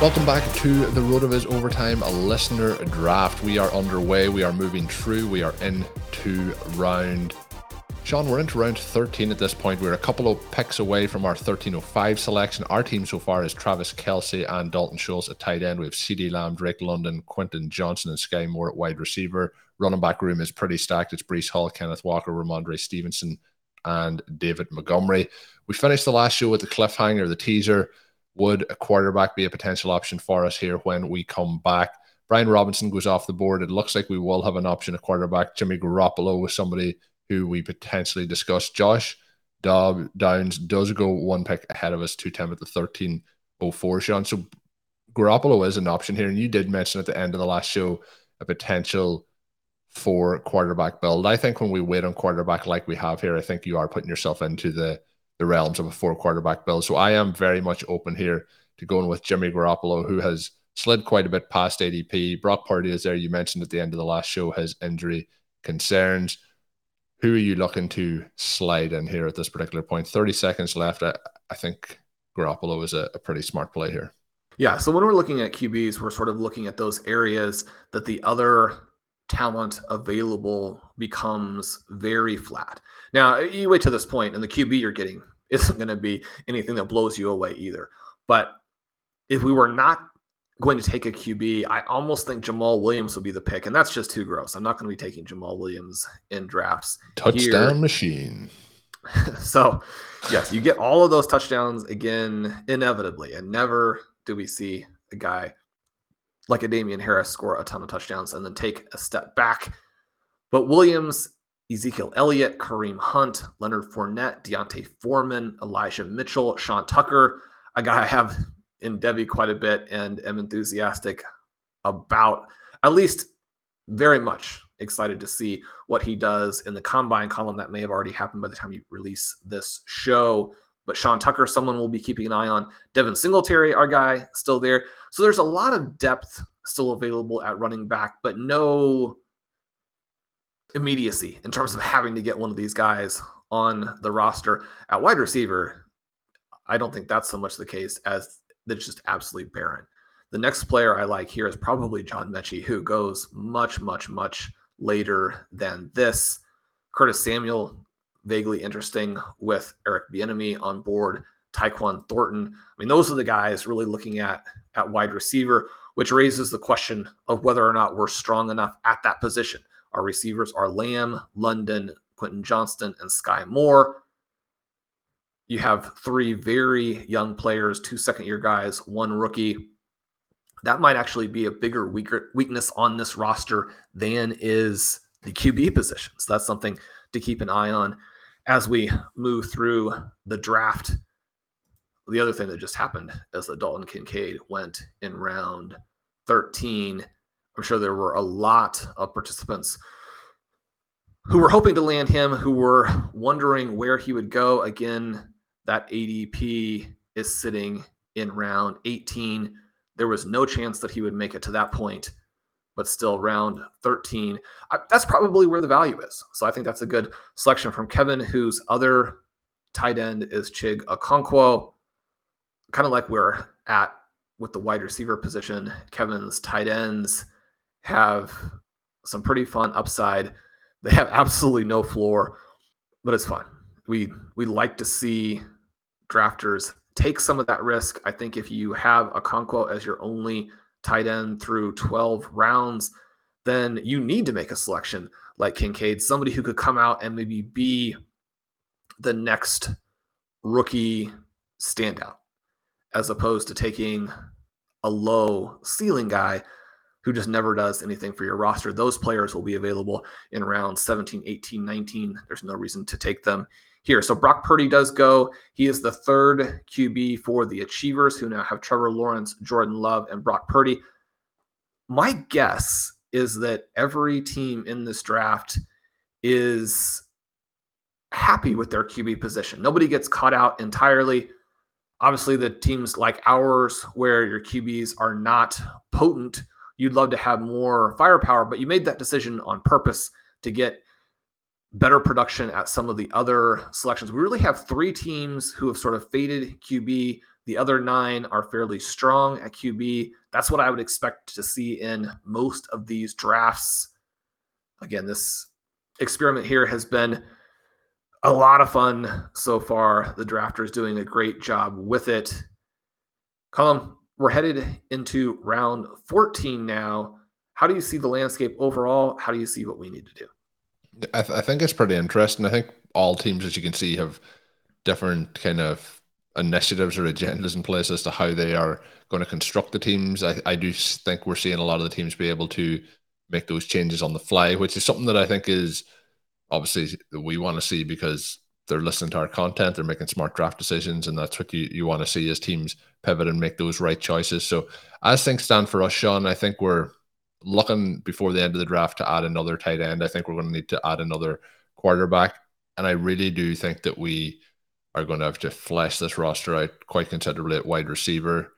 Welcome back to the RotoViz Overtime Listener Draft. We are underway. We are moving through. We are into round. Sean, we're into round 13 at this point. We're a couple of picks away from our 1305 selection. Our team so far is Travis Kelce and Dalton Schultz at tight end. We have CeeDee Lamb, Drake London, Quentin Johnston, and Skyy Moore at wide receiver. Running back room is pretty stacked. It's Breece Hall, Kenneth Walker, Rhamondre Stevenson, and David Montgomery. We finished the last show with the cliffhanger, the teaser. Would a quarterback be a potential option for us here when we come back? Brian Robinson goes off the board. It looks like we will have an option at quarterback. Jimmy Garoppolo was somebody who we potentially discussed. Josh Dobb Downs does go one pick ahead of us, 210 at the 1304, Sean. So Garoppolo is an option here. And you did mention at the end of the last show a potential for quarterback build. I think when we wait on quarterback like we have here, I think you are putting yourself into the, the realms of a four quarterback build. So I am very much open here to going with Jimmy Garoppolo, who has slid quite a bit past ADP. Brock Purdy is there. You mentioned at the end of the last show his injury concerns who are you looking to slide in here at this particular point? 30 seconds left. I, I think Garoppolo is a, a, pretty smart play here. Yeah. So when we're looking at QBs, we're sort of looking at those areas that the other talent available becomes very flat. Now, you wait to this point, and the QB you're getting isn't going to be anything that blows you away either. But if we were not going to take a QB, I almost think Jamaal Williams will be the pick, and that's just too gross. I'm not going to be taking Jamaal Williams in drafts. Touchdown here. machine. so, yes, you get all of those touchdowns again inevitably, and never do we see a guy like a Damien Harris score a ton of touchdowns and then take a step back. But Williams, Ezekiel Elliott, Kareem Hunt, Leonard Fournette, D'Onta Foreman, Elijah Mitchell, Sean Tucker, a guy I have in Devy quite a bit and am enthusiastic about, at least very much excited to see what he does in the combine column that may have already happened by the time you release this show. But Sean Tucker, someone we'll be keeping an eye on. Devin Singletary, our guy, still there. So there's a lot of depth still available at running back, but no immediacy in terms of having to get one of these guys on the roster. At wide receiver, I don't think that's so much the case as that's just absolutely barren. The next player I like here is probably John Metchie, who goes much, much, much later than this. Curtis Samuel, vaguely interesting with Eric Bieniemy on board. Tyquan Thornton. I mean, those are the guys really looking at at wide receiver, which raises the question of whether or not we're strong enough at that position. Our receivers are Lamb, London, Quentin Johnston, and Skyy Moore. You have three very young players, two second year guys, one rookie. That might actually be a bigger weakness on this roster than is the QB position. So that's something to keep an eye on as we move through the draft. The other thing that just happened is that Dalton Kincaid went in round 13. I'm sure there were a lot of participants who were hoping to land him, who were wondering where he would go. Again, that ADP is sitting in round 18. There was no chance that he would make it to that point, but still round 13. I, that's probably where the value is. So I think that's a good selection from Kevin, whose other tight end is Chig Okonkwo. Kind of like we're at with the wide receiver position. Kevin's tight ends have some pretty fun upside. They have absolutely no floor, but it's fun. We we like to see drafters take some of that risk. I think if you have Okonkwo as your only tight end through 12 rounds, then you need to make a selection like Kincaid, somebody who could come out and maybe be the next rookie standout, as opposed to taking a low ceiling guy who just never does anything for your roster. Those players will be available in rounds 17, 18, 19. There's no reason to take them here. So Brock Purdy does go. He is the third QB for the Achievers, who now have Trevor Lawrence, Jordan Love, and Brock Purdy. My guess is that every team in this draft is happy with their QB position. Nobody gets caught out entirely. Obviously, the teams like ours, where your QBs are not potent, you'd love to have more firepower, but you made that decision on purpose to get better production at some of the other selections. We really have three teams who have sort of faded QB. The other nine are fairly strong at QB. That's what I would expect to see in most of these drafts. Again, this experiment here has been a lot of fun so far. The drafter is doing a great job with it. Colm, we're headed into round 14 now. How do you see the landscape overall? How do you see what we need to do? I, th- I think it's pretty interesting. I think all teams, as you can see, have different kind of initiatives or agendas in place as to how they are going to construct the teams. I, I do think we're seeing a lot of the teams be able to make those changes on the fly, which is something that I think is obviously we want to see because they're listening to our content, they're making smart draft decisions, and that's what you, you want to see as teams pivot and make those right choices. So as things stand for us, Sean, I think we're looking before the end of the draft to add another tight end. I think we're going to need to add another quarterback. And I really do think that we are going to have to flesh this roster out quite considerably at wide receiver.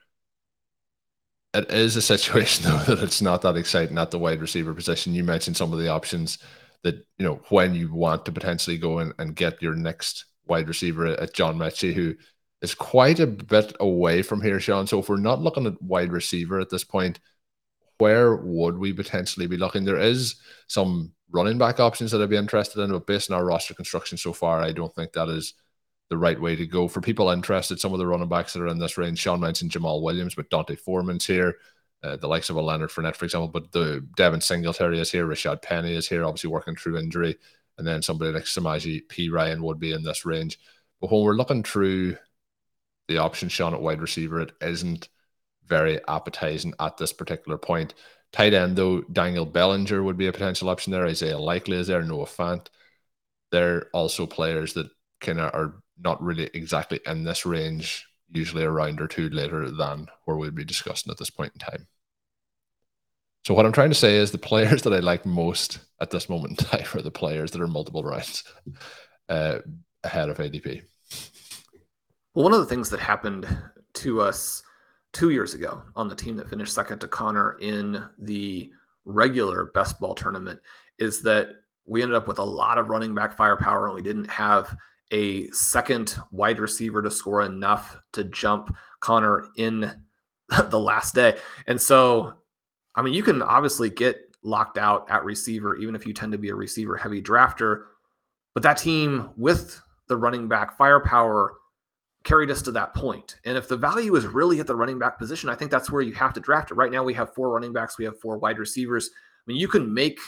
It is a situation, though, that it's not that exciting at the wide receiver position. You mentioned some of the options that, you know, when you want to potentially go in and get your next wide receiver at John Metchie, who is quite a bit away from here, Sean. So if we're not looking at wide receiver at this point, where would we potentially be looking? There is some running back options that I'd be interested in, but based on our roster construction so far, I don't think that is the right way to go. For people interested, some of the running backs that are in this range, Sean mentioned Jamaal Williams, but D'Onta Foreman's here. Uh, the likes of a Leonard Fournette, for example, but the Devin Singletary is here, Rashaad Penny is here, obviously working through injury, and then somebody like Samaje Perine would be in this range. But when we're looking through the option, Sean, at wide receiver, it isn't very appetizing at this particular point. Tight end, though, Daniel Bellinger would be a potential option there. Isaiah Likely is there, Noah Fant. They're also players that kind of are not really exactly in this range, usually a round or two later than where we'd be discussing at this point in time. So what I'm trying to say is the players that I like most at this moment in time are the players that are multiple rounds uh, ahead of ADP. Well, one of the things that happened to us two years ago on the team that finished second to Connor in the regular best ball tournament is that we ended up with a lot of running back firepower and we didn't have a second wide receiver to score enough to jump Connor in the last day. And so, I mean, you can obviously get locked out at receiver, even if you tend to be a receiver heavy drafter. But that team with the running back firepower carried us to that point. And if the value is really at the running back position, I think that's where you have to draft it. Right now, we have four running backs, we have four wide receivers. I mean, you can make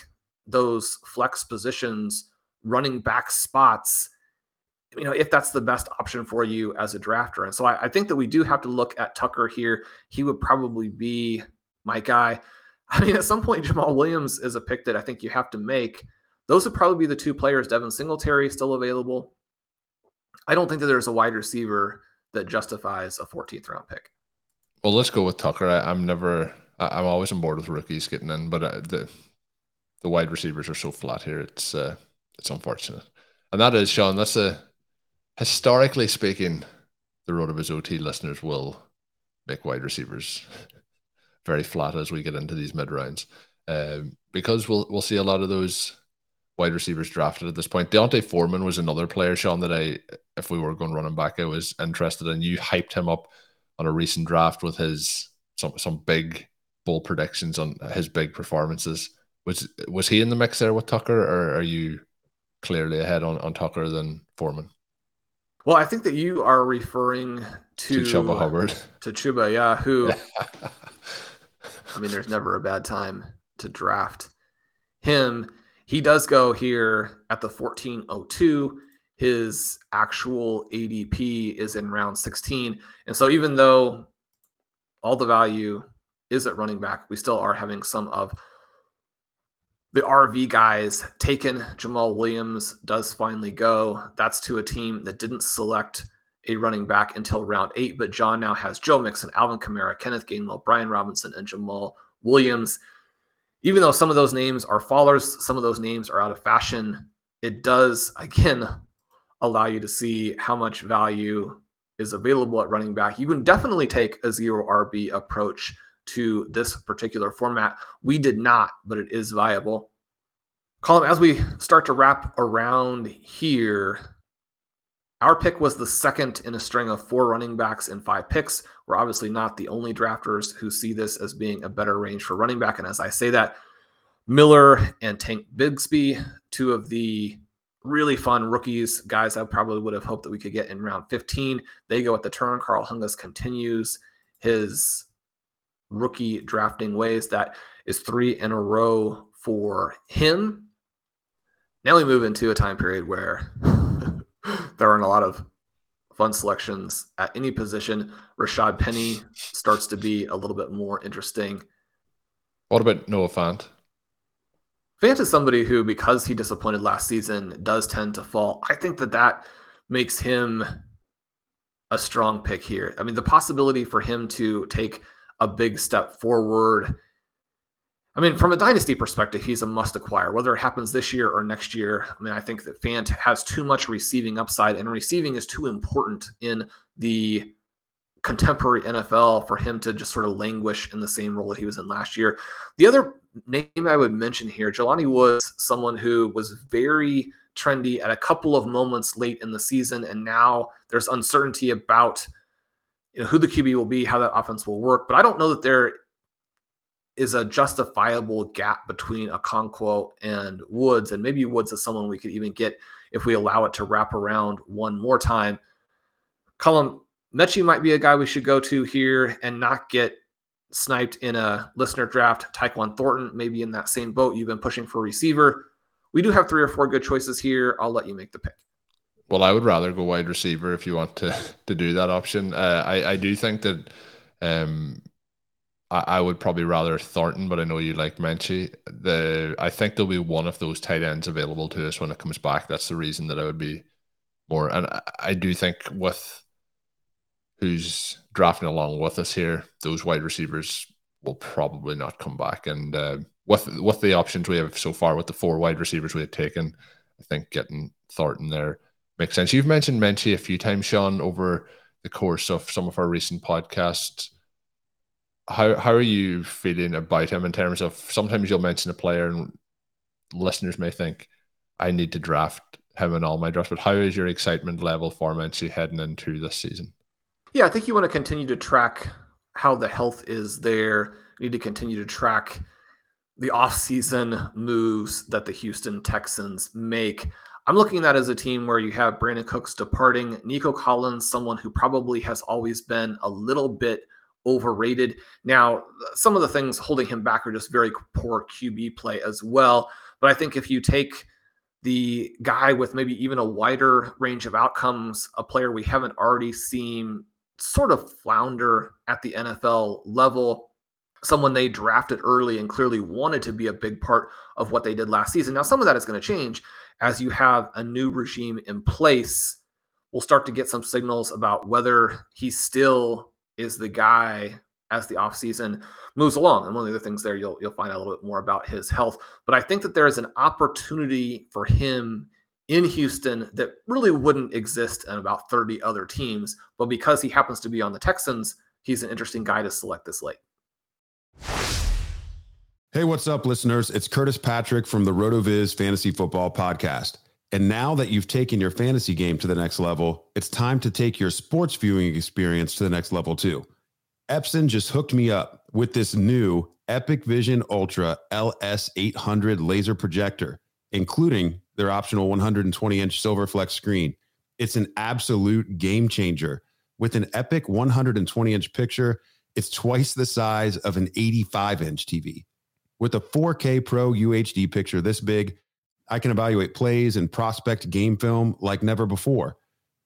those flex positions running back spots, you know, if that's the best option for you as a drafter. And so I, I think that we do have to look at Tucker here. He would probably be my guy. I mean, at some point, Jamaal Williams is a pick that I think you have to make. Those would probably be the two players. Devin Singletary still available. I don't think that there's a wide receiver that justifies a 14th round pick. Well, let's go with Tucker. I, am never. I, am always on board with rookies getting in, but uh, the the wide receivers are so flat here. It's uh, it's unfortunate, and that is Sean. That's a historically speaking, the RotoViz OT listeners will make wide receivers very flat as we get into these mid rounds. um, because we'll we'll see a lot of those wide receivers drafted at this point. D'Onta Foreman was another player, Shawn, that I, if we were going running back, I was interested in. You hyped him up on a recent draft with his some some big bold predictions on his big performances. Was was he in the mix there with Tucker, or are you clearly ahead on, on Tucker than Foreman? Well, I think that you are referring to, to Chuba Hubbard. To Chuba, yeah, who I mean, there's never a bad time to draft him. He does go here at the 1402. His actual ADP is in round 16. And so even though all the value is at running back, we still are having some of the RB guys taken. Jamaal Williams does finally go. That's to a team that didn't select a running back until round eight, but John now has Joe Mixon, Alvin Kamara, Kenneth Gainwell, Brian Robinson, and Jamaal Williams. Even though some of those names are fallers, some of those names are out of fashion, it does, again, allow you to see how much value is available at running back. You can definitely take a zero RB approach to this particular format. We did not, but it is viable. Colm, as we start to wrap around here, our pick was the second in a string of four running backs and five picks. We're obviously not the only drafters who see this as being a better range for running back. And as I say that, Miller and Tank Bigsby, two of the really fun rookies, guys I probably would have hoped that we could get in round 15. They go at the turn. Carl Hungus continues his rookie drafting ways. That is three in a row for him. Now we move into a time period where there aren't a lot of fun selections at any position. Rashaad Penny starts to be a little bit more interesting. What about Noah Fant? Fant is somebody who, because he disappointed last season, does tend to fall. I think that that makes him a strong pick here. I mean, the possibility for him to take a big step forward. I mean, from a dynasty perspective, he's a must acquire, whether it happens this year or next year. I mean, I think that Fant has too much receiving upside, and receiving is too important in the contemporary NFL for him to just sort of languish in the same role that he was in last year. The other name I would mention here, Jelani Woods, someone who was very trendy at a couple of moments late in the season, and now there's uncertainty about you know, who the QB will be, how that offense will work. But I don't know that there is a justifiable gap between Okonkwo and Woods. And maybe Woods is someone we could even get if we allow it to wrap around one more time. Colm Metchie might be a guy we should go to here and not get sniped in a listener draft. Tyquan Thornton, maybe in that same boat. You've been pushing for receiver. We do have three or four good choices here. I'll let you make the pick. Well, I would rather go wide receiver if you want to to do that option. Uh, I I do think that um, I, I would probably rather Thornton, but I know you like Metchie. The I think there'll be one of those tight ends available to us when it comes back. That's the reason that I would be more. And I, I do think with who's drafting along with us here, those wide receivers will probably not come back. And uh, with with the options we have so far, with the four wide receivers we have taken, I think getting Thornton there Makes sense. You've mentioned Metchie a few times, Sean, over the course of some of our recent podcasts. How how are you feeling about him in terms of sometimes you'll mention a player and listeners may think I need to draft him in all my drafts, but how is your excitement level for Metchie heading into this season? Yeah, I think you want to continue to track how the health is there. You need to continue to track the offseason moves that the Houston Texans make. I'm looking at that as a team where you have Brandin Cooks departing, Nico Collins, someone who probably has always been a little bit overrated. Now, some of the things holding him back are just very poor QB play as well. But I think if you take the guy with maybe even a wider range of outcomes, a player we haven't already seen sort of flounder at the NFL level, someone they drafted early and clearly wanted to be a big part of what they did last season. Now, some of that is going to change as you have a new regime in place, we'll start to get some signals about whether he still is the guy as the offseason moves along. And one of the other things there, you'll you'll find out a little bit more about his health. But I think that there is an opportunity for him in Houston that really wouldn't exist in about 30 other teams. But because he happens to be on the Texans, he's an interesting guy to select this late. Hey, what's up, listeners? It's Curtis Patrick from the RotoViz Fantasy Football Podcast. And now that you've taken your fantasy game to the next level, it's time to take your sports viewing experience to the next level too. Epson just hooked me up with this new EpiqVision Ultra LS800 laser projector, including their optional 120 inch silver flex screen. It's an absolute game changer. With an epic 120 inch picture, it's twice the size of an 85 inch TV. With a 4K Pro UHD picture this big, I can evaluate plays and prospect game film like never before.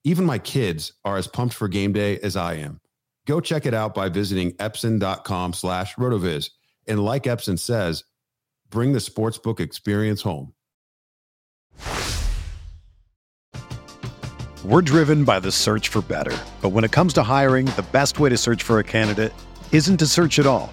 Even my kids are as pumped for game day as I am. Go check it out by visiting epson.com slash rotoviz. And like Epson says, bring the sportsbook experience home. We're driven by the search for better. But when it comes to hiring, the best way to search for a candidate isn't to search at all.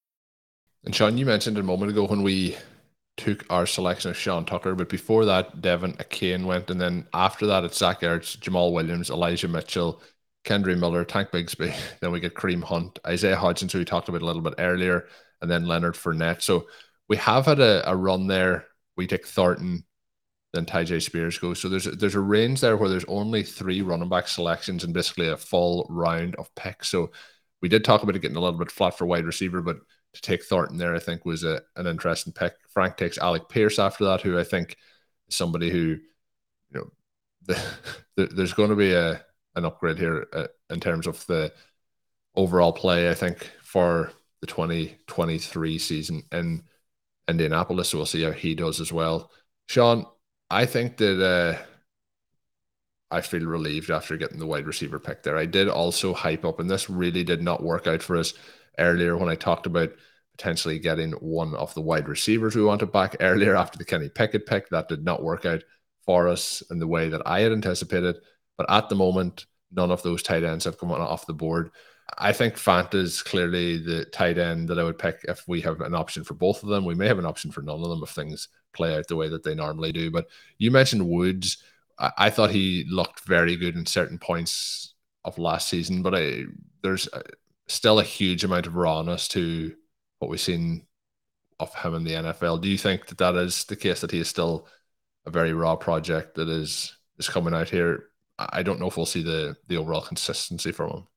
And Sean, you mentioned a moment ago when we took our selection of Sean Tucker, but before that, De'Von Achane went, and then after that, it's Zach Ertz, Jamaal Williams, Elijah Mitchell, Kendre Miller, Tank Bigsby. Then we get Kareem Hunt, Isaiah Hodgins, who we talked about a little bit earlier, and then Leonard Fournette. So we have had a, a run there. We take Thornton, then Tyjae Spears goes. So there's there's a range there where there's only three running back selections and basically a full round of picks. So we did talk about it getting a little bit flat for wide receiver, but to take Thornton there, I think was a, an interesting pick. Frank takes Alec Pierce after that, who I think is somebody who, you know, the, the, there's going to be a an upgrade here uh, in terms of the overall play. I think for the 2023 season in Indianapolis, so we'll see how he does as well. Sean, I think that uh, I feel relieved after getting the wide receiver pick there. I did also hype up, and this really did not work out for us earlier when I talked about potentially getting one of the wide receivers we wanted back earlier after the Kenny Pickett pick. That did not work out for us in the way that I had anticipated. But at the moment, none of those tight ends have come off the board. I think Fant is clearly the tight end that I would pick if we have an option for both of them. We may have an option for none of them if things play out the way that they normally do. But you mentioned Woods. I, I thought he looked very good in certain points of last season, but I, there's still a huge amount of rawness to what we've seen of him in the NFL. Do you think that that is the case that he is still a very raw project that is is coming out here? I don't know if we'll see the the overall consistency from him.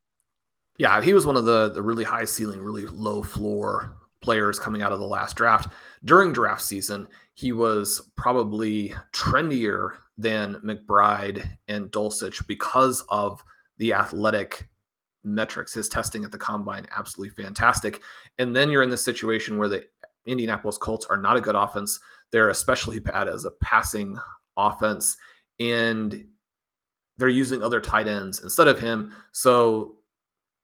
Yeah, he was one of the the really high ceiling, really low floor players coming out of the last draft. During draft season, he was probably trendier than McBride and Dulcich because of the athletic metrics. His testing at the combine absolutely fantastic. And then you're in this situation where the Indianapolis Colts are not a good offense. They're especially bad as a passing offense, and they're using other tight ends instead of him. So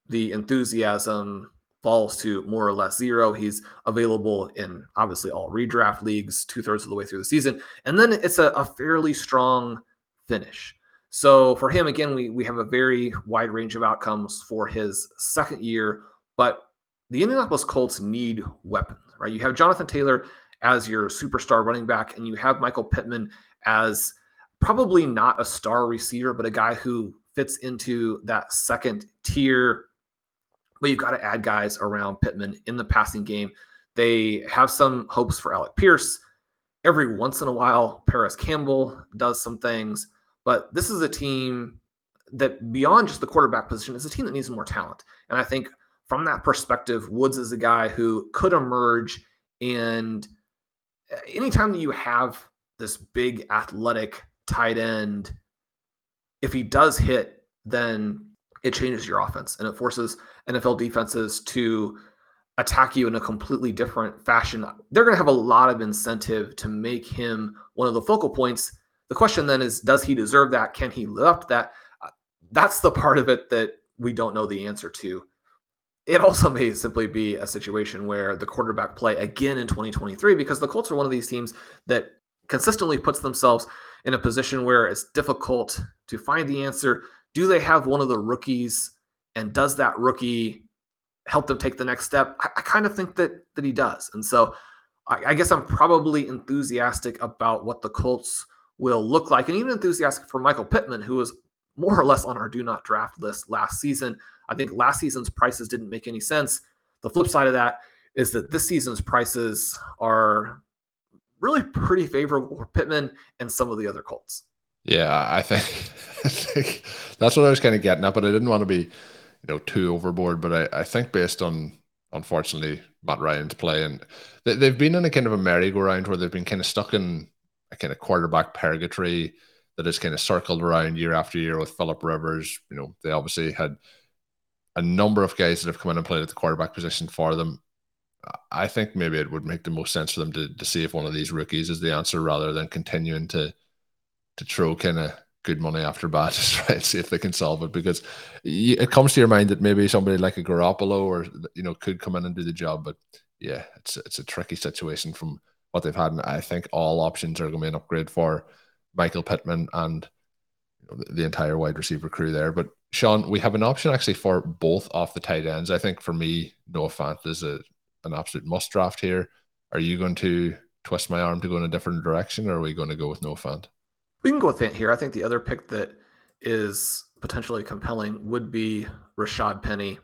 the enthusiasm falls to more or less zero. He's available in obviously all redraft leagues two thirds of the way through the season. And then it's a, a fairly strong finish. So for him, again, we, we have a very wide range of outcomes for his second year, but the Indianapolis Colts need weapons, right? You have Jonathan Taylor as your superstar running back, and you have Michael Pittman as probably not a star receiver, but a guy who fits into that second tier. But you've got to add guys around Pittman in the passing game. They have some hopes for Alec Pierce. Every once in a while, Parris Campbell does some things, but this is a team that beyond just the quarterback position is a team that needs more talent. And I think from that perspective, Woods is a guy who could emerge. And uh, anytime that you have this big athletic tight end, if he does hit, then it changes your offense and it forces NFL defenses to attack you in a completely different fashion. They're going to have a lot of incentive to make him one of the focal points. The question then is, does he deserve that? Can he live up to that? Uh, that's the part of it that we don't know the answer to. It also may simply be a situation where the quarterback play again in 2023, because the Colts are one of these teams that consistently puts themselves in a position where it's difficult to find the answer. Do they have one of the rookies? And does that rookie help them take the next step? I, I kind of think that that he does. And so I, I guess I'm probably enthusiastic about what the Colts will look like, and even enthusiastic for Michael Pittman, who was more or less on our do not draft list last season. I think last season's prices didn't make any sense. The flip side of that is that this season's prices are really pretty favorable for Pittman and some of the other Colts. Yeah, I think, I think that's what I was kind of getting at, but I didn't want to be, you know, too overboard. But I, I think based on unfortunately Matt Ryan's play and they, they've been in a kind of a merry-go-round where they've been kind of stuck in a kind of quarterback purgatory that has kind of circled around year after year with Philip Rivers. You know, they obviously had a number of guys that have come in and played at the quarterback position for them. I think maybe it would make the most sense for them to, to see if one of these rookies is the answer rather than continuing to to throw kind of good money after bad and see if they can solve it because it comes to your mind that maybe somebody like a Garoppolo or you know could come in and do the job but yeah it's it's a tricky situation from what they've had and I think all options are going to be an upgrade for Michael Pittman and you know, the, the entire wide receiver crew there but Sean, we have an option actually for both off the tight ends I think for me Noah Fant is a an absolute must draft here. Are you going to twist my arm to go in a different direction, or are we going to go with Noah Fant? We can go with Fant here. I think the other pick that is potentially compelling would be Rashaad Penny.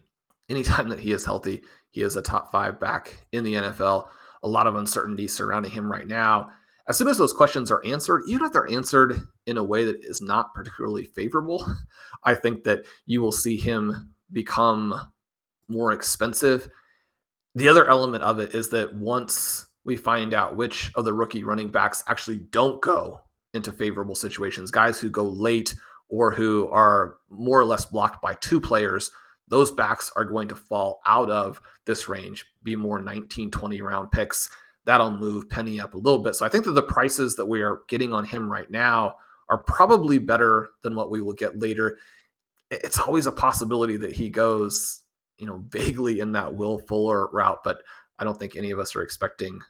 Anytime that he is healthy, he is a top five back in the NFL. A lot of uncertainty surrounding him right now. As soon as those questions are answered, even if they're answered in a way that is not particularly favorable, I think that you will see him become more expensive the other element of it is that once we find out which of the rookie running backs actually don't go into favorable situations, guys who go late or who are more or less blocked by two players, those backs are going to fall out of this range, be more 19, 20 round picks. That'll move Penny up a little bit. So I think that the prices that we are getting on him right now are probably better than what we will get later. It's always a possibility that he goes you know, vaguely in that Will Fuller route, but I don't think any of us are expecting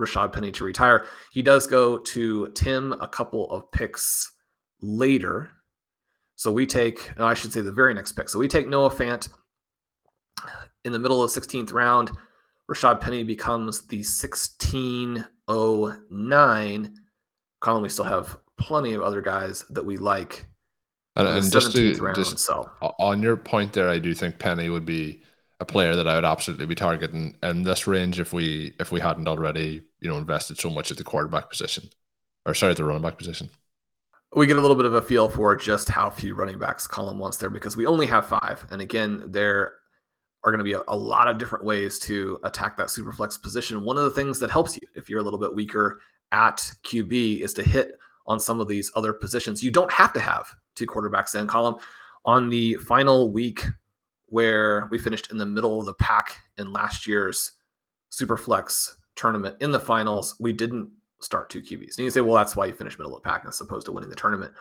Rashaad Penny to retire. He does go to Tim a couple of picks later. So we take, I should say the very next pick. So we take Noah Fant in the middle of the 16th round. Rashaad Penny becomes the 1609. Colin, we still have plenty of other guys that we like and, and just to round, just so. on your point there, I do think Penny would be a player that I would absolutely be targeting in this range if we if we hadn't already you know invested so much at the quarterback position, or sorry, at the running back position. We get a little bit of a feel for just how few running backs Colin wants there because we only have five, and again, there are going to be a, a lot of different ways to attack that super flex position. One of the things that helps you if you're a little bit weaker at QB is to hit on some of these other positions. You don't have to have two quarterbacks in column. On the final week where we finished in the middle of the pack in last year's Superflex tournament in the finals, we didn't start two QBs. And you say, well, that's why you finish middle of the pack as opposed to winning the tournament.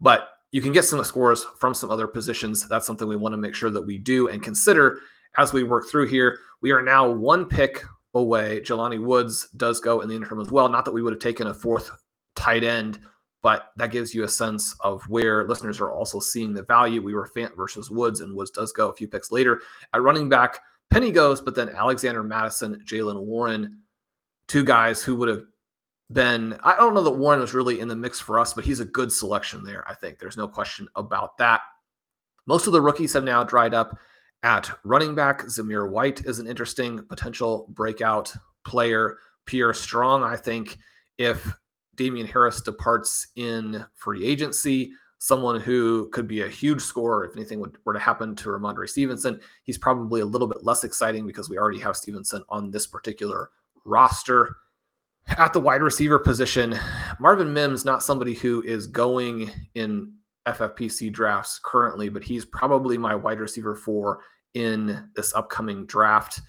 But you can get some scores from some other positions. That's something we want to make sure that we do and consider as we work through here. We are now one pick away. Jelani Woods does go in the interim as well. Not that we would have taken a fourth tight end but that gives you a sense of where listeners are also seeing the value. We were Fant versus Woods, and Woods does go a few picks later. At running back, Penny goes, but then Alexander Mattison, Jaylen Warren, two guys who would have been. I don't know that Warren was really in the mix for us, but he's a good selection there. I think there's no question about that. Most of the rookies have now dried up at running back. Zamir White is an interesting potential breakout player. Pierre Strong, I think, if Damien Harris departs in free agency, someone who could be a huge scorer if anything would, were to happen to Rhamondre Stevenson. He's probably a little bit less exciting because we already have Stevenson on this particular roster. At the wide receiver position, Marvin Mims, not somebody who is going in FFPC drafts currently, but he's probably my wide receiver four in this upcoming draft.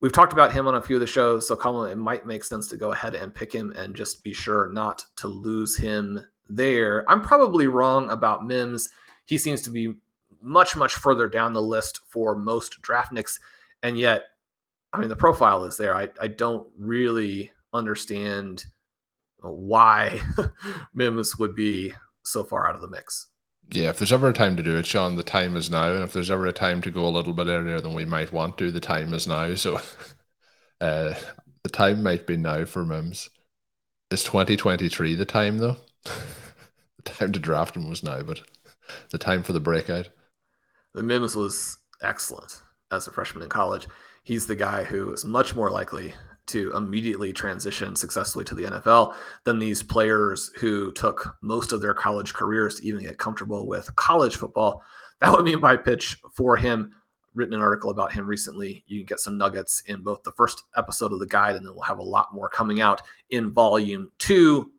We've talked about him on a few of the shows, so Colin, it might make sense to go ahead and pick him and just be sure not to lose him there. I'm probably wrong about Mims. He seems to be much, much further down the list for most draftniks, and yet I mean, the profile is there. I, I don't really understand why Mims would be so far out of the mix. Yeah, if there's ever a time to do it, Sean, the time is now. And if there's ever a time to go a little bit earlier than we might want to, the time is now. So uh, the time might be now for Mims. Is 2023 the time, though? the time to draft him was now, but the time for the breakout. The Mims was excellent as a freshman in college he's the guy who is much more likely to immediately transition successfully to the NFL than these players who took most of their college careers to even get comfortable with college football. That would be my pitch for him. Written an article about him recently. You can get some nuggets in both the first episode of the guide, and then we'll have a lot more coming out in volume two.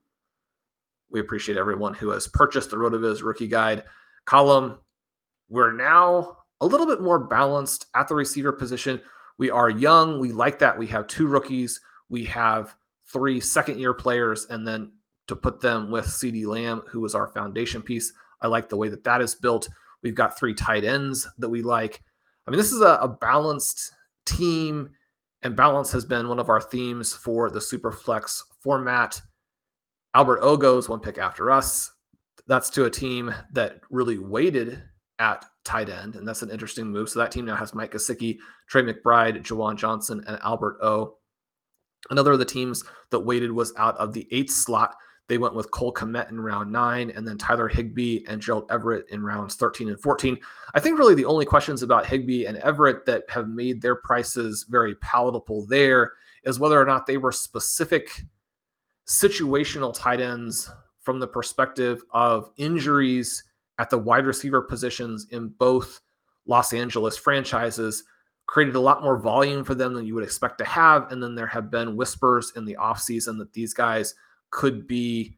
We appreciate everyone who has purchased the RotoViz rookie guide column. We're now a little bit more balanced at the receiver position. We are young. We like that. We have two rookies. We have three second year players. And then to put them with CeeDee Lamb, who was our foundation piece, I like the way that that is built. We've got three tight ends that we like. I mean, this is a, a balanced team, and balance has been one of our themes for the Superflex format. Albert O goes one pick after us. That's to a team that really waited at tight end, and that's an interesting move. So that team now has Mike Gesicki, Trey McBride, Juwan Johnson, and Albert O. Another of the teams that waited was out of the eighth slot. They went with Cole Kmet in round nine, and then Tyler Higbee and Gerald Everett in rounds 13 and 14. I think really the only questions about Higbee and Everett that have made their prices very palatable there is whether or not they were specific situational tight ends from the perspective of injuries at the wide receiver positions in both Los Angeles franchises created a lot more volume for them than you would expect to have. And then there have been whispers in the offseason that these guys could be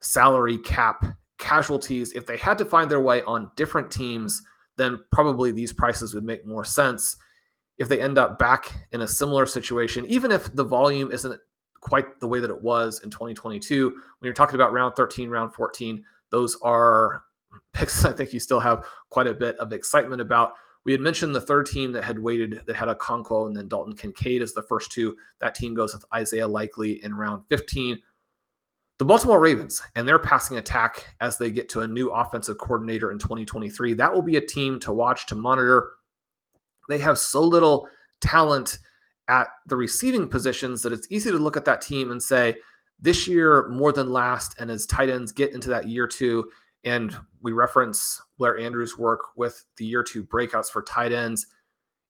salary cap casualties. If they had to find their way on different teams, then probably these prices would make more sense. If they end up back in a similar situation, even if the volume isn't quite the way that it was in 2022, when you're talking about round 13, round 14, those are picks I think you still have quite a bit of excitement about. We had mentioned the third team that had waited that had Okonkwo and then Dalton Kincaid as the first two. That team goes with Isaiah Likely in round 15. The Baltimore Ravens and their passing attack as they get to a new offensive coordinator in 2023. That will be a team to watch, to monitor. They have so little talent at the receiving positions that it's easy to look at that team and say, this year more than last. And as tight ends get into that year two, and we reference Blair Andrews' work with the year two breakouts for tight ends.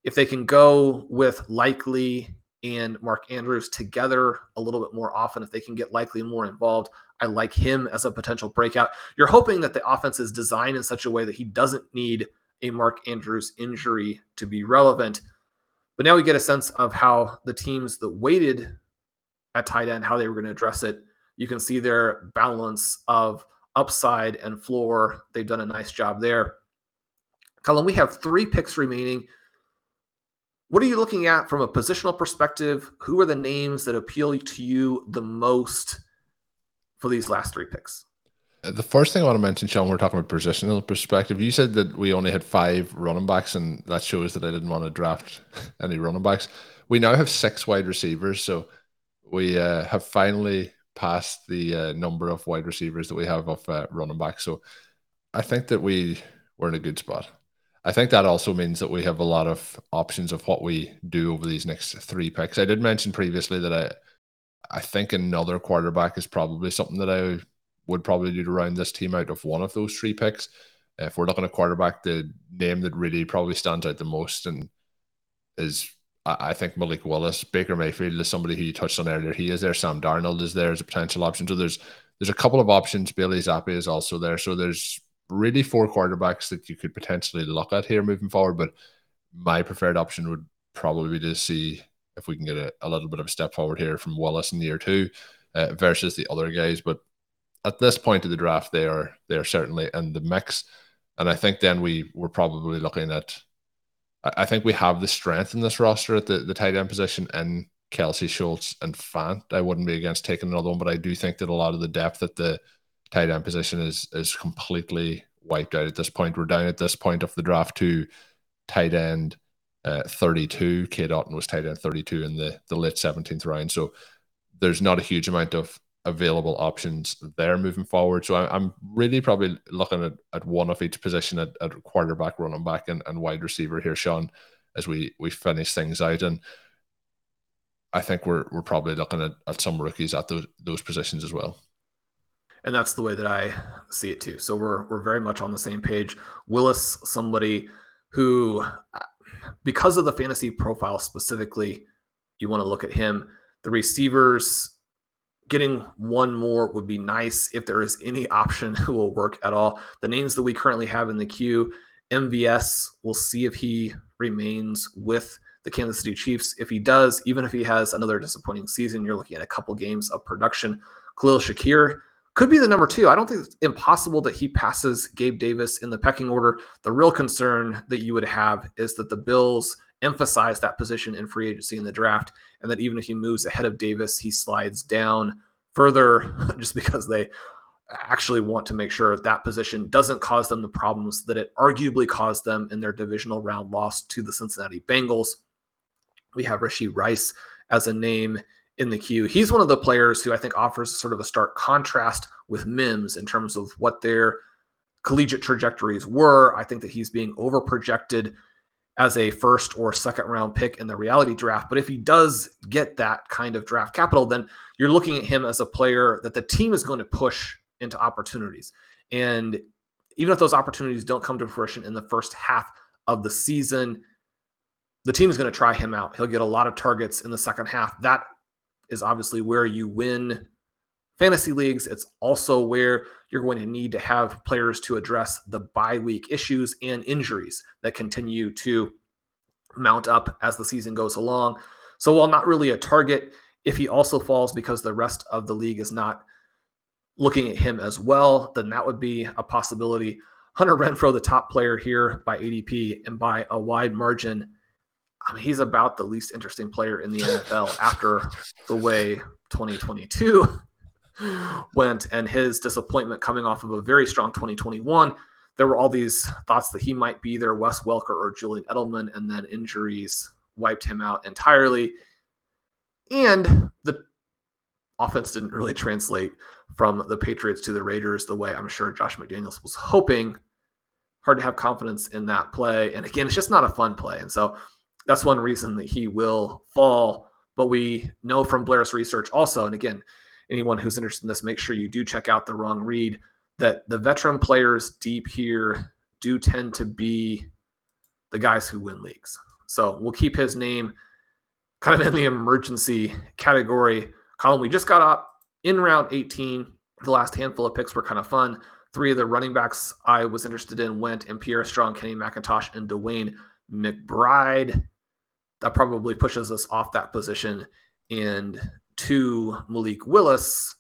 If they can go with Likely and Mark Andrews together a little bit more often, if they can get Likely more involved, I like him as a potential breakout. You're hoping that the offense is designed in such a way that he doesn't need a Mark Andrews injury to be relevant. But now we get a sense of how the teams that waited at tight end, how they were going to address it. You can see their balance of upside and floor. They've done a nice job there. Colin, we have three picks remaining. What are you looking at from a positional perspective? Who are the names that appeal to you the most for these last three picks? Uh, the first thing I want to mention, Sean, we're talking about positional perspective. You said that we only had five running backs, and that shows that I didn't want to draft any running backs. We now have six wide receivers, so we uh, have finally past the uh, number of wide receivers that we have of uh, running back. So I think that we we're in a good spot. I think that also means that we have a lot of options of what we do over these next three picks. I did mention previously that I I think another quarterback is probably something that I would probably do to round this team out of one of those three picks. If we're looking at quarterback, the name that really probably stands out the most and is I think Malik Willis, Baker Mayfield is somebody who you touched on earlier. He is there. Sam Darnold is there as a potential option. So there's there's a couple of options. Bailey Zappe is also there. So there's really four quarterbacks that you could potentially look at here moving forward. But my preferred option would probably be to see if we can get a, a little bit of a step forward here from Willis in year two uh, versus the other guys. But at this point of the draft, they are they are certainly in the mix. And I think then we we're probably looking at I think we have the strength in this roster at the, the tight end position in Kelce Schultz and Fant. I wouldn't be against taking another one, but I do think that a lot of the depth at the tight end position is is completely wiped out at this point. We're down at this point of the draft to tight end uh, 32. Cade Otton was tight end 32 in the, the late 17th round. So there's not a huge amount of available options there moving forward. So I, am really probably looking at, at one of each position at, at quarterback, running back, and, and wide receiver here, Sean, as we we finish things out. And I think we're we're probably looking at, at some rookies at those those positions as well. And that's the way that I see it too. So we're we're very much on the same page. Willis, somebody who, because of the fantasy profile specifically, you want to look at him. The receivers, getting one more would be nice if there is any option who will work at all. The names that we currently have in the queue, MVS, we'll see if he remains with the Kansas City Chiefs. If he does, even if he has another disappointing season, you're looking at a couple games of production. Khalil Shakir could be the number two. I don't think it's impossible that he passes Gabe Davis in the pecking order. The real concern that you would have is that the Bills emphasize that position in free agency in the draft, and that even if he moves ahead of Davis, he slides down further just because they actually want to make sure that position doesn't cause them the problems that it arguably caused them in their divisional round loss to the Cincinnati Bengals. We have Rashee Rice as a name in the queue. He's one of the players who I think offers sort of a stark contrast with Mims in terms of what their collegiate trajectories were. I think that he's being over projected as a first or second round pick in the reality draft. But if he does get that kind of draft capital, then you're looking at him as a player that the team is going to push into opportunities. And even if those opportunities don't come to fruition in the first half of the season, the team is going to try him out. He'll get a lot of targets in the second half. That is obviously where you win fantasy leagues. It's also where you're going to need to have players to address the bye week issues and injuries that continue to mount up as the season goes along. So, while not really a target, if he also falls because the rest of the league is not looking at him as well, then that would be a possibility. Hunter Renfrow, the top player here by ADP and by a wide margin. I mean, he's about the least interesting player in the NFL after the way 2022 went and his disappointment coming off of a very strong 2021. There were all these thoughts that he might be there, Wes Welker or Julian Edelman, and then injuries wiped him out entirely. And the offense didn't really translate from the Patriots to the Raiders the way I'm sure Josh McDaniels was hoping. Hard to have confidence in that play. And again, it's just not a fun play. And so that's one reason that he will fall. But we know from Blair's research also, and again, anyone who's interested in this, make sure you do check out the wrong read that the veteran players deep here do tend to be the guys who win leagues. So we'll keep his name kind of in the emergency category column. We just got up in round 18. The last handful of picks were kind of fun. Three of the running backs I was interested in went, and Pierre Strong, Kenny McIntosh, and DeWayne McBride that probably pushes us off that position. And to Malik Willis,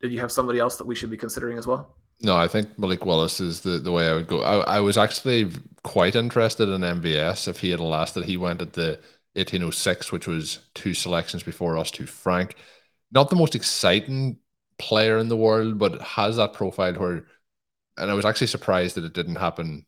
did you have somebody else that we should be considering as well? No, I think Malik Willis is the, the way I would go. I, I was actually quite interested in MVS if he had lasted. He went at the 1806, which was two selections before us to Frank. Not the most exciting player in the world, but has that profile where, and I was actually surprised that it didn't happen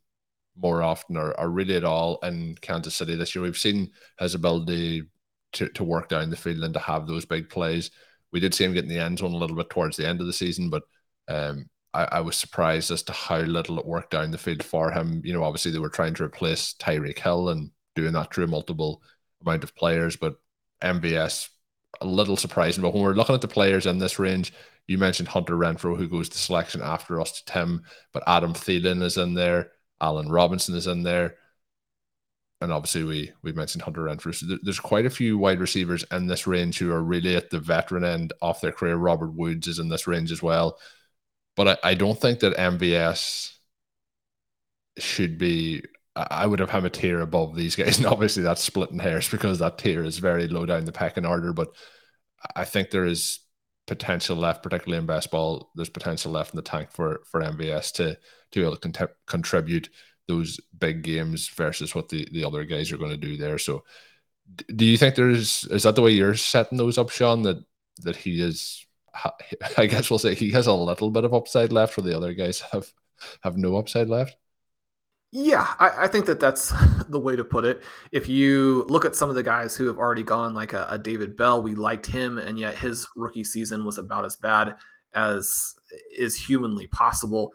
more often or, or really at all in Kansas City this year. We've seen his ability to, to work down the field and to have those big plays. We did see him get in the end zone a little bit towards the end of the season, but um, I, I, was surprised as to how little it worked down the field for him. You know, obviously they were trying to replace Tyreek Hill and doing that through multiple amount of players, but MVS a little surprising. But when we're looking at the players in this range, you mentioned Hunter Renfrow, who goes to selection after us to Tim, but Adam Thielen is in there, Allen Robinson is in there. And obviously, we we mentioned Hunter Renfrow. So there's quite a few wide receivers in this range who are really at the veteran end of their career. Robert Woods is in this range as well. But I, I don't think that MVS should be I would have him a tier above these guys. And obviously that's splitting hairs because that tier is very low down the pecking order. But I think there is potential left, particularly in best ball. There's potential left in the tank for for MVS to to be able to con- contribute those big games versus what the, the other guys are going to do there. So do you think there's is that the way you're setting those up, Sean? That that he is I guess we'll say he has a little bit of upside left where the other guys have have no upside left. Yeah, I, I, think that that's the way to put it. If you look at some of the guys who have already gone, like a, a, David Bell, we liked him, and yet his rookie season was about as bad as is humanly possible.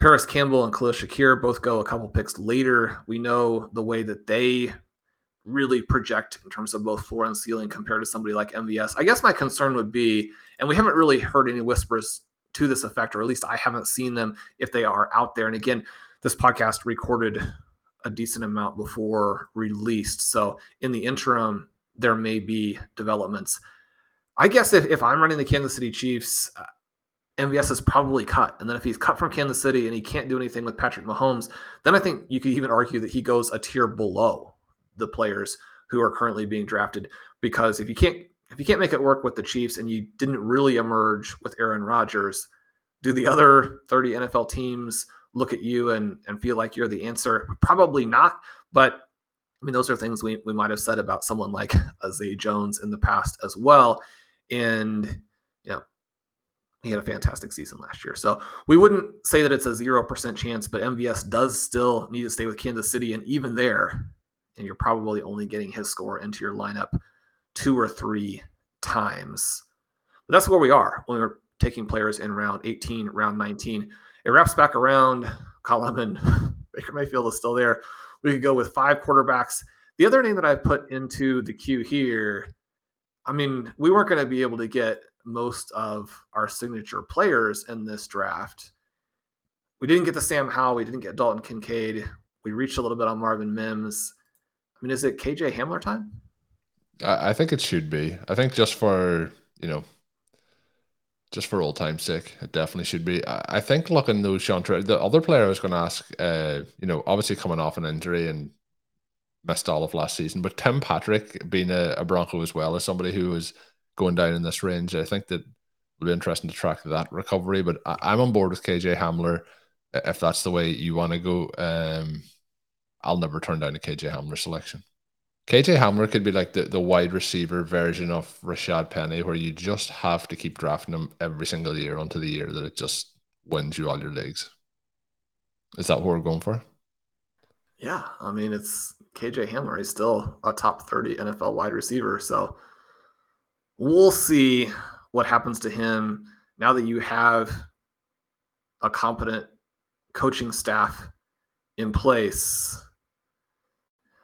Parris Campbell and Khalil Shakir both go a couple picks later. We know the way that they really project in terms of both floor and ceiling compared to somebody like MVS. I guess my concern would be, and we haven't really heard any whispers to this effect, or at least I haven't seen them if they are out there. And again, this podcast recorded a decent amount before released. So in the interim, there may be developments. I guess if, if I'm running the Kansas City Chiefs, MVS is probably cut. And then if he's cut from Kansas City and he can't do anything with Patrick Mahomes, then I think you could even argue that he goes a tier below the players who are currently being drafted. Because if you can't if you can't make it work with the Chiefs and you didn't really emerge with Aaron Rodgers, do the other 30 NFL teams look at you and and feel like you're the answer? Probably not. But I mean, those are things we, we might have said about someone like Zay Jones in the past as well. And he had a fantastic season last year. So we wouldn't say that it's a zero percent chance, but MVS does still need to stay with Kansas City. And even there, and you're probably only getting his score into your lineup two or three times. But that's where we are when we're taking players in round 18, round 19 it wraps back around. Colin and Baker Mayfield is still there. We could go with five quarterbacks. The other name that I put into the queue here, I mean, we weren't going to be able to get most of our signature players in this draft. We didn't get the Sam Howell. We didn't get Dalton Kincaid. We reached a little bit on Marvin Mims. I mean, is it KJ Hamler time? I think it should be. I think just for, you know, just for old time's sake, it definitely should be. I, think looking those Sean, the other player I was going to ask, uh, you know, obviously coming off an injury and missed all of last season, but Tim Patrick being a, a Bronco as well as somebody who was going down in this range, I think that would be interesting to track that recovery. But I, am on board with KJ Hamler if that's the way you want to go. Um, I'll never turn down a KJ Hamler selection. KJ Hamler could be like the, the wide receiver version of Rashaad Penny, where you just have to keep drafting him every single year until the year that it just wins you all your leagues. Is that what we're going for? Yeah, I mean it's KJ Hamler. He's still a top 30 NFL wide receiver. So we'll see what happens to him now that you have a competent coaching staff in place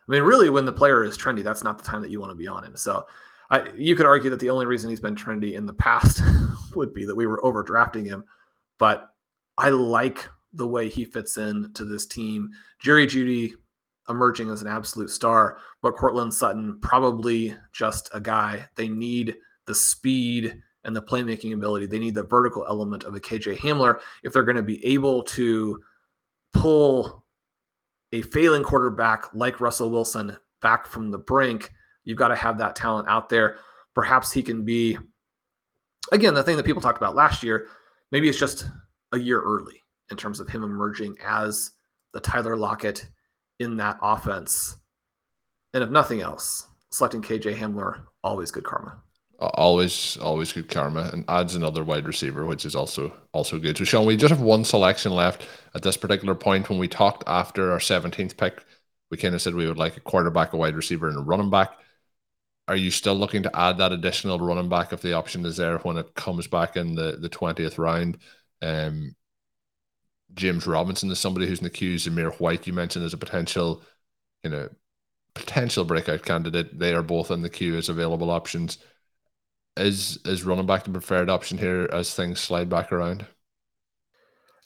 I mean, really, when the player is trendy, that's not the time that you want to be on him. So I, you could argue that the only reason he's been trendy in the past would be that we were overdrafting him. But I like the way he fits in to this team. Jerry Jeudy emerging as an absolute star, but Courtland Sutton probably just a guy. They need the speed and the playmaking ability. They need the vertical element of a KJ Hamler if they're going to be able to pull a failing quarterback like Russell Wilson back from the brink, you've got to have that talent out there. Perhaps he can be, again, the thing that people talked about last year, maybe it's just a year early in terms of him emerging as the Tyler Lockett in that offense. And if nothing else, selecting KJ Hamler, always good karma always always good karma and adds another wide receiver which is also also good so sean we just have one selection left at this particular point when we talked after our 17th pick we kind of said we would like a quarterback a wide receiver and a running back are you still looking to add that additional running back if the option is there when it comes back in the the 20th round Um, James Robinson is somebody who's in the queue. Zamir White, you mentioned, as a potential, you know, potential breakout candidate. They are both in the queue as available options. Is is running back the preferred option here as things slide back around?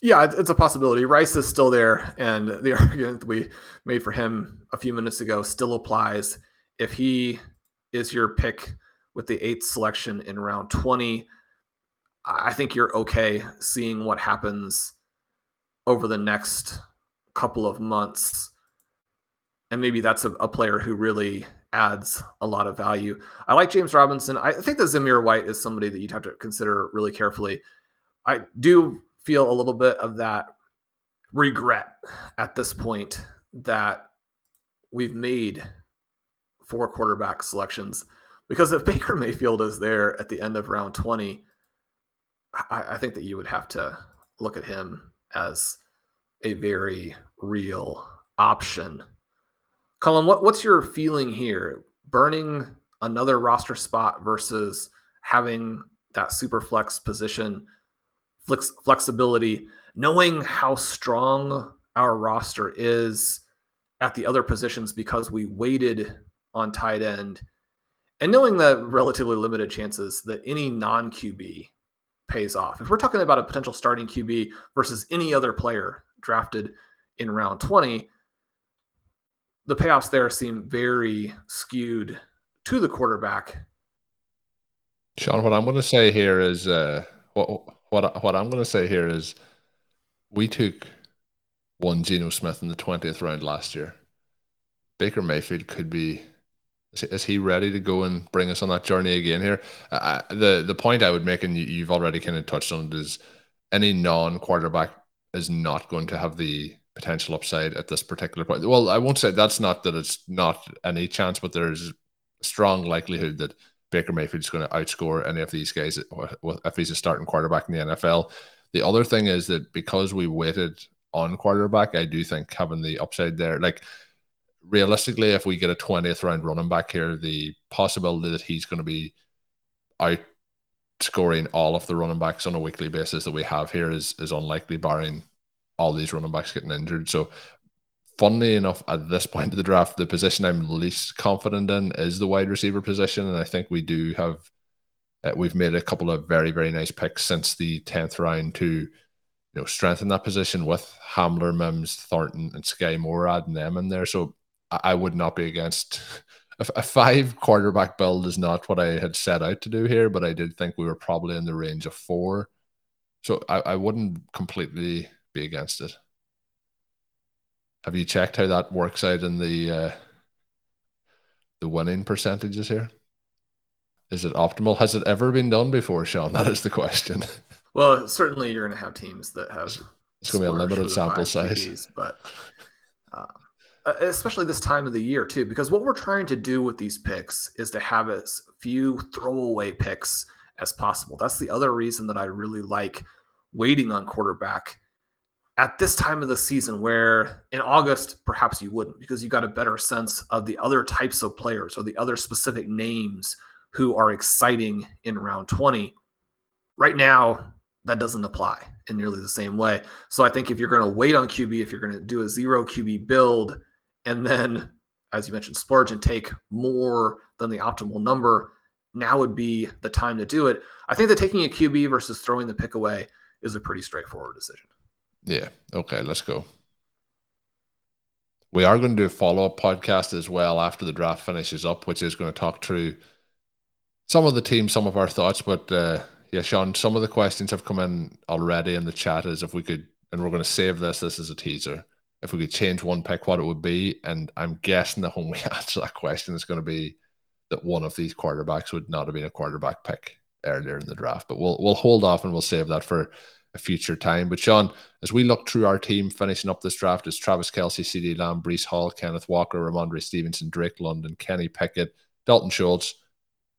Yeah, it's a possibility. Rice is still there, and the argument we made for him a few minutes ago still applies. If he is your pick with the eighth selection in round 20, I think you're okay seeing what happens over the next couple of months. And maybe that's a, a, player who really adds a lot of value. I like James Robinson. I think that Zamir White is somebody that you'd have to consider really carefully. I do feel a little bit of that regret at this point that we've made four quarterback selections because if Baker Mayfield is there at the end of round 20, I, I think that you would have to look at him as a very real option. Colin, what, what's your feeling here? Burning another roster spot versus having that super flex position, flex, flexibility, knowing how strong our roster is at the other positions because we waited on tight end, and knowing the relatively limited chances that any non QB pays off. If we're talking about a potential starting QB versus any other player drafted in round 20, the payoffs there seem very skewed to the quarterback. Sean, what I'm going to say here is uh, what what what I'm going to say here is we took one Geno Smith in the 20th round last year. Baker Mayfield could be is he ready to go and bring us on that journey again here? Uh, the the point I would make, and you, have already kind of touched on it, is any non quarterback is not going to have the potential upside at this particular point. Well, I won't say that's not that it's not any chance, but there's a strong likelihood that Baker Mayfield is going to outscore any of these guys uh, if he's a starting quarterback in the NFL. The other thing is that because we waited on quarterback, I do think having the upside there, like realistically, if we get a 20th round running back here, the possibility that he's going to be out scoring all of the running backs on a weekly basis that we have here is is unlikely, barring all these running backs getting injured. So, funnily enough, at this point of the draft, the position I'm least confident in is the wide receiver position, and I think we do have. Uh, we've made a couple of very very nice picks since the tenth round to you know strengthen that position with Hamler, Mims, Thornton, and Skyy Moore adding them in there. So I would not be against a, five quarterback build is not what I had set out to do here, but I did think we were probably in the range of four. So I, I wouldn't completely be against it. Have you checked how that works out in the uh, the winning percentages here? Is it optimal? Has it ever been done before, Sean? That is the question. Well, certainly you're going to have teams that have. It's going to be a limited sample size, but uh, uh, especially this time of the year too, because what we're trying to do with these picks is to have as few throwaway picks as possible. That's the other reason that I really like waiting on quarterback at this time of the season, where in August perhaps you wouldn't, because you got a better sense of the other types of players or the other specific names who are exciting in round 20. Right now, that doesn't apply in nearly the same way. So I think if you're going to wait on QB, if you're going to do a zero QB build, and then as you mentioned splurge and take more than the optimal number now would be the time to do it i think that taking a qb versus throwing the pick away is a pretty straightforward decision yeah okay let's go we are going to do a follow-up podcast as well after the draft finishes up which is going to talk through some of the team some of our thoughts but uh yeah sean some of the questions have come in already in the chat as if we could and we're going to save this this is a teaser if we could change one pick, what it would be. And I'm guessing that when we answer that question, it's going to be that one of these quarterbacks would not have been a quarterback pick earlier in the draft. But we'll we'll hold off and we'll save that for a future time. But Sean, as we look through our team finishing up this draft, is Travis Kelce, CeeDee Lamb, Breece Hall, Kenneth Walker, Rhamondre Stevenson, Drake London, Kenny Pickett, Dalton Schultz,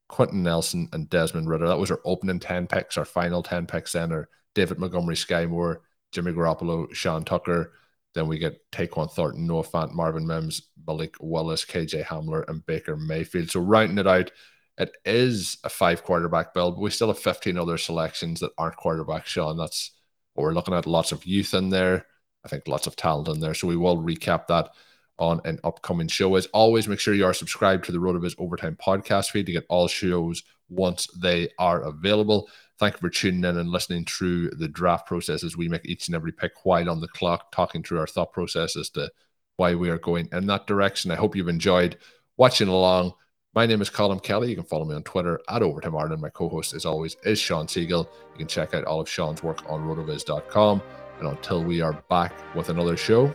Quenton Nelson, and Desmond Ridder. That was our opening 10 picks, our final 10 picks then are David Montgomery, Skyy Moore, Jimmy Garoppolo, Sean Tucker, then we get Tyquan Thornton, Noah Fant, Marvin Mims, Malik Willis, KJ Hamler, and Baker Mayfield. So rounding it out, it is a five quarterback build, but we still have 15 other selections that aren't quarterbacks, Sean. That's But we're looking at lots of youth in there. I think lots of talent in there. So we will recap that on an upcoming show. As always, make sure you are subscribed to the RotoViz Overtime podcast feed to get all shows once they are available. Thank you for tuning in and listening through the draft process as we make each and every pick while on the clock, talking through our thought process as to why we are going in that direction. I hope you've enjoyed watching along. My name is Colin Kelly. You can follow me on Twitter at Overtime Ireland. My co-host, as always, is Sean Siegele. You can check out all of Sean's work on rotoviz.com. And until we are back with another show,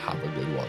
have a good one.